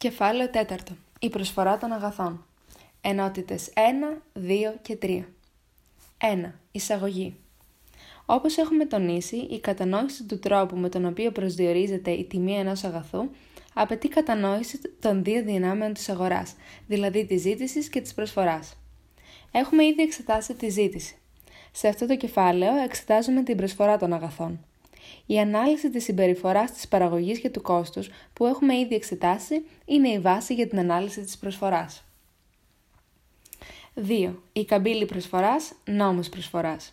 Κεφάλαιο 4. Η προσφορά των αγαθών. Ενότητες 1, 2 και 3. 1. Εισαγωγή. Όπως έχουμε τονίσει, η κατανόηση του τρόπου με τον οποίο προσδιορίζεται η τιμή ενός αγαθού απαιτεί κατανόηση των δύο δυνάμεων της αγοράς, δηλαδή της ζήτησης και της προσφοράς. Έχουμε ήδη εξετάσει τη ζήτηση. Σε αυτό το κεφάλαιο εξετάζουμε την προσφορά των αγαθών. Η ανάλυση της συμπεριφοράς της παραγωγής και του κόστους που έχουμε ήδη εξετάσει είναι η βάση για την ανάλυση της προσφοράς. 2. Η καμπύλη προσφοράς, νόμος προσφοράς.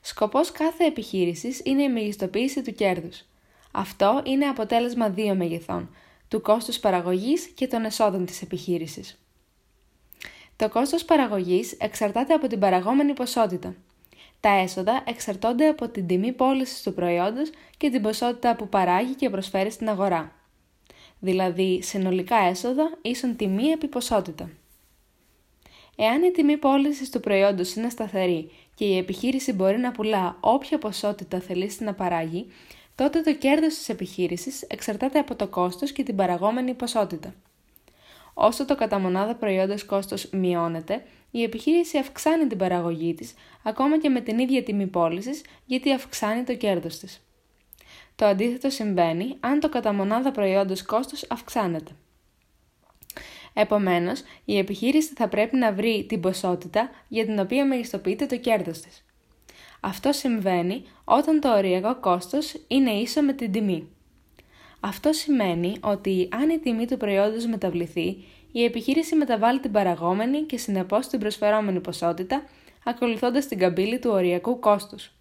Σκοπός κάθε επιχείρησης είναι η μεγιστοποίηση του κέρδους. Αυτό είναι αποτέλεσμα δύο μεγεθών, του κόστους παραγωγής και των εσόδων της επιχείρησης. Το κόστος παραγωγής εξαρτάται από την παραγόμενη ποσότητα. Τα έσοδα εξαρτώνται από την τιμή πώλησης του προϊόντος και την ποσότητα που παράγει και προσφέρει στην αγορά. Δηλαδή, συνολικά έσοδα ίσον τιμή επί ποσότητα. Εάν η τιμή πώλησης του προϊόντος είναι σταθερή και η επιχείρηση μπορεί να πουλά όποια ποσότητα θελήσει να παράγει, τότε το κέρδος της επιχείρησης εξαρτάται από το κόστος και την παραγόμενη ποσότητα. Όσο το κατά μονάδα προϊόντος κόστος μειώνεται, η επιχείρηση αυξάνει την παραγωγή της, ακόμα και με την ίδια τιμή πώλησης, γιατί αυξάνει το κέρδος της. Το αντίθετο συμβαίνει αν το κατά μονάδα προϊόντος κόστος αυξάνεται. Επομένως, η επιχείρηση θα πρέπει να βρει την ποσότητα για την οποία μεγιστοποιείται το κέρδος της. Αυτό συμβαίνει όταν το οριακό κόστος είναι ίσο με την τιμή. Αυτό σημαίνει ότι αν η τιμή του προϊόντος μεταβληθεί, η επιχείρηση μεταβάλλει την παραγόμενη και συνεπώς την προσφερόμενη ποσότητα, ακολουθώντας την καμπύλη του οριακού κόστους.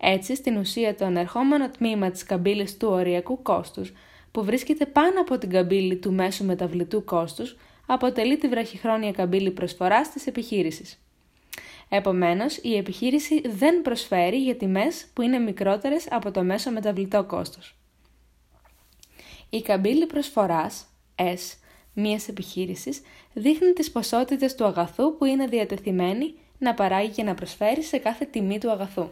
Έτσι, στην ουσία το ανερχόμενο τμήμα της καμπύλης του οριακού κόστους, που βρίσκεται πάνω από την καμπύλη του μέσου μεταβλητού κόστους, αποτελεί τη βραχυχρόνια καμπύλη προσφοράς της επιχείρησης. Επομένως, η επιχείρηση δεν προσφέρει για τιμές που είναι μικρότερες από το μέσο μεταβλητό κόστος. Η καμπύλη προσφοράς, S, μιας επιχείρησης, δείχνει τις ποσότητες του αγαθού που είναι διατεθειμένη να παράγει και να προσφέρει σε κάθε τιμή του αγαθού.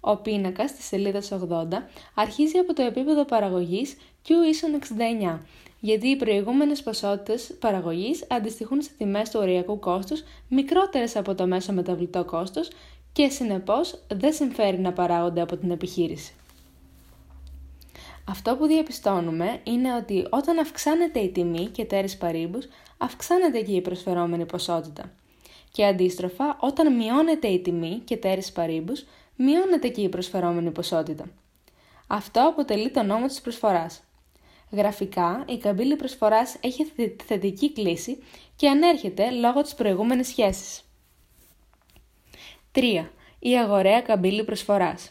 Ο πίνακας της σελίδας 80 αρχίζει από το επίπεδο παραγωγής Q ίσον 69, γιατί οι προηγούμενες ποσότητες παραγωγής αντιστοιχούν σε τιμές του οριακού κόστους μικρότερες από το μέσο μεταβλητό κόστος και συνεπώς δεν συμφέρει να παράγονται από την επιχείρηση. Αυτό που διαπιστώνουμε είναι ότι όταν αυξάνεται η τιμή και τέρες παρήμπους, αυξάνεται και η προσφερόμενη ποσότητα. Και αντίστροφα, όταν μειώνεται η τιμή και τέρες παρήμπους, μειώνεται και η προσφερόμενη ποσότητα. Αυτό αποτελεί το νόμο της προσφοράς. Γραφικά, η καμπύλη προσφοράς έχει θετική κλίση και ανέρχεται λόγω της προηγούμενης σχέσης. 3. Η αγοραία καμπύλη προσφοράς.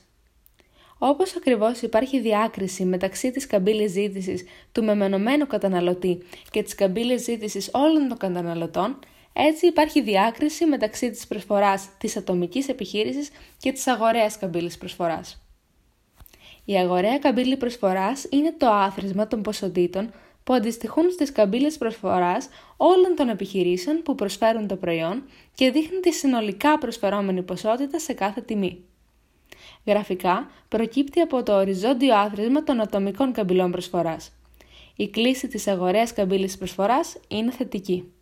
Όπως ακριβώς υπάρχει διάκριση μεταξύ της καμπύλης ζήτησης του μεμενωμένου καταναλωτή και της καμπύλης ζήτησης όλων των καταναλωτών, έτσι υπάρχει διάκριση μεταξύ της προσφοράς της ατομικής επιχείρησης και της αγοραίας καμπύλης προσφοράς. Η αγοραία καμπύλη προσφοράς είναι το άθροισμα των ποσοτήτων που αντιστοιχούν στις καμπύλες προσφοράς όλων των επιχειρήσεων που προσφέρουν το προϊόν και δείχνει τη συνολικά προσφερόμενη ποσότητα σε κάθε τιμή. Γραφικά, προκύπτει από το οριζόντιο άθροισμα των ατομικών καμπυλών προσφοράς. Η κλίση της αγοραίας καμπύλης προσφοράς είναι θετική.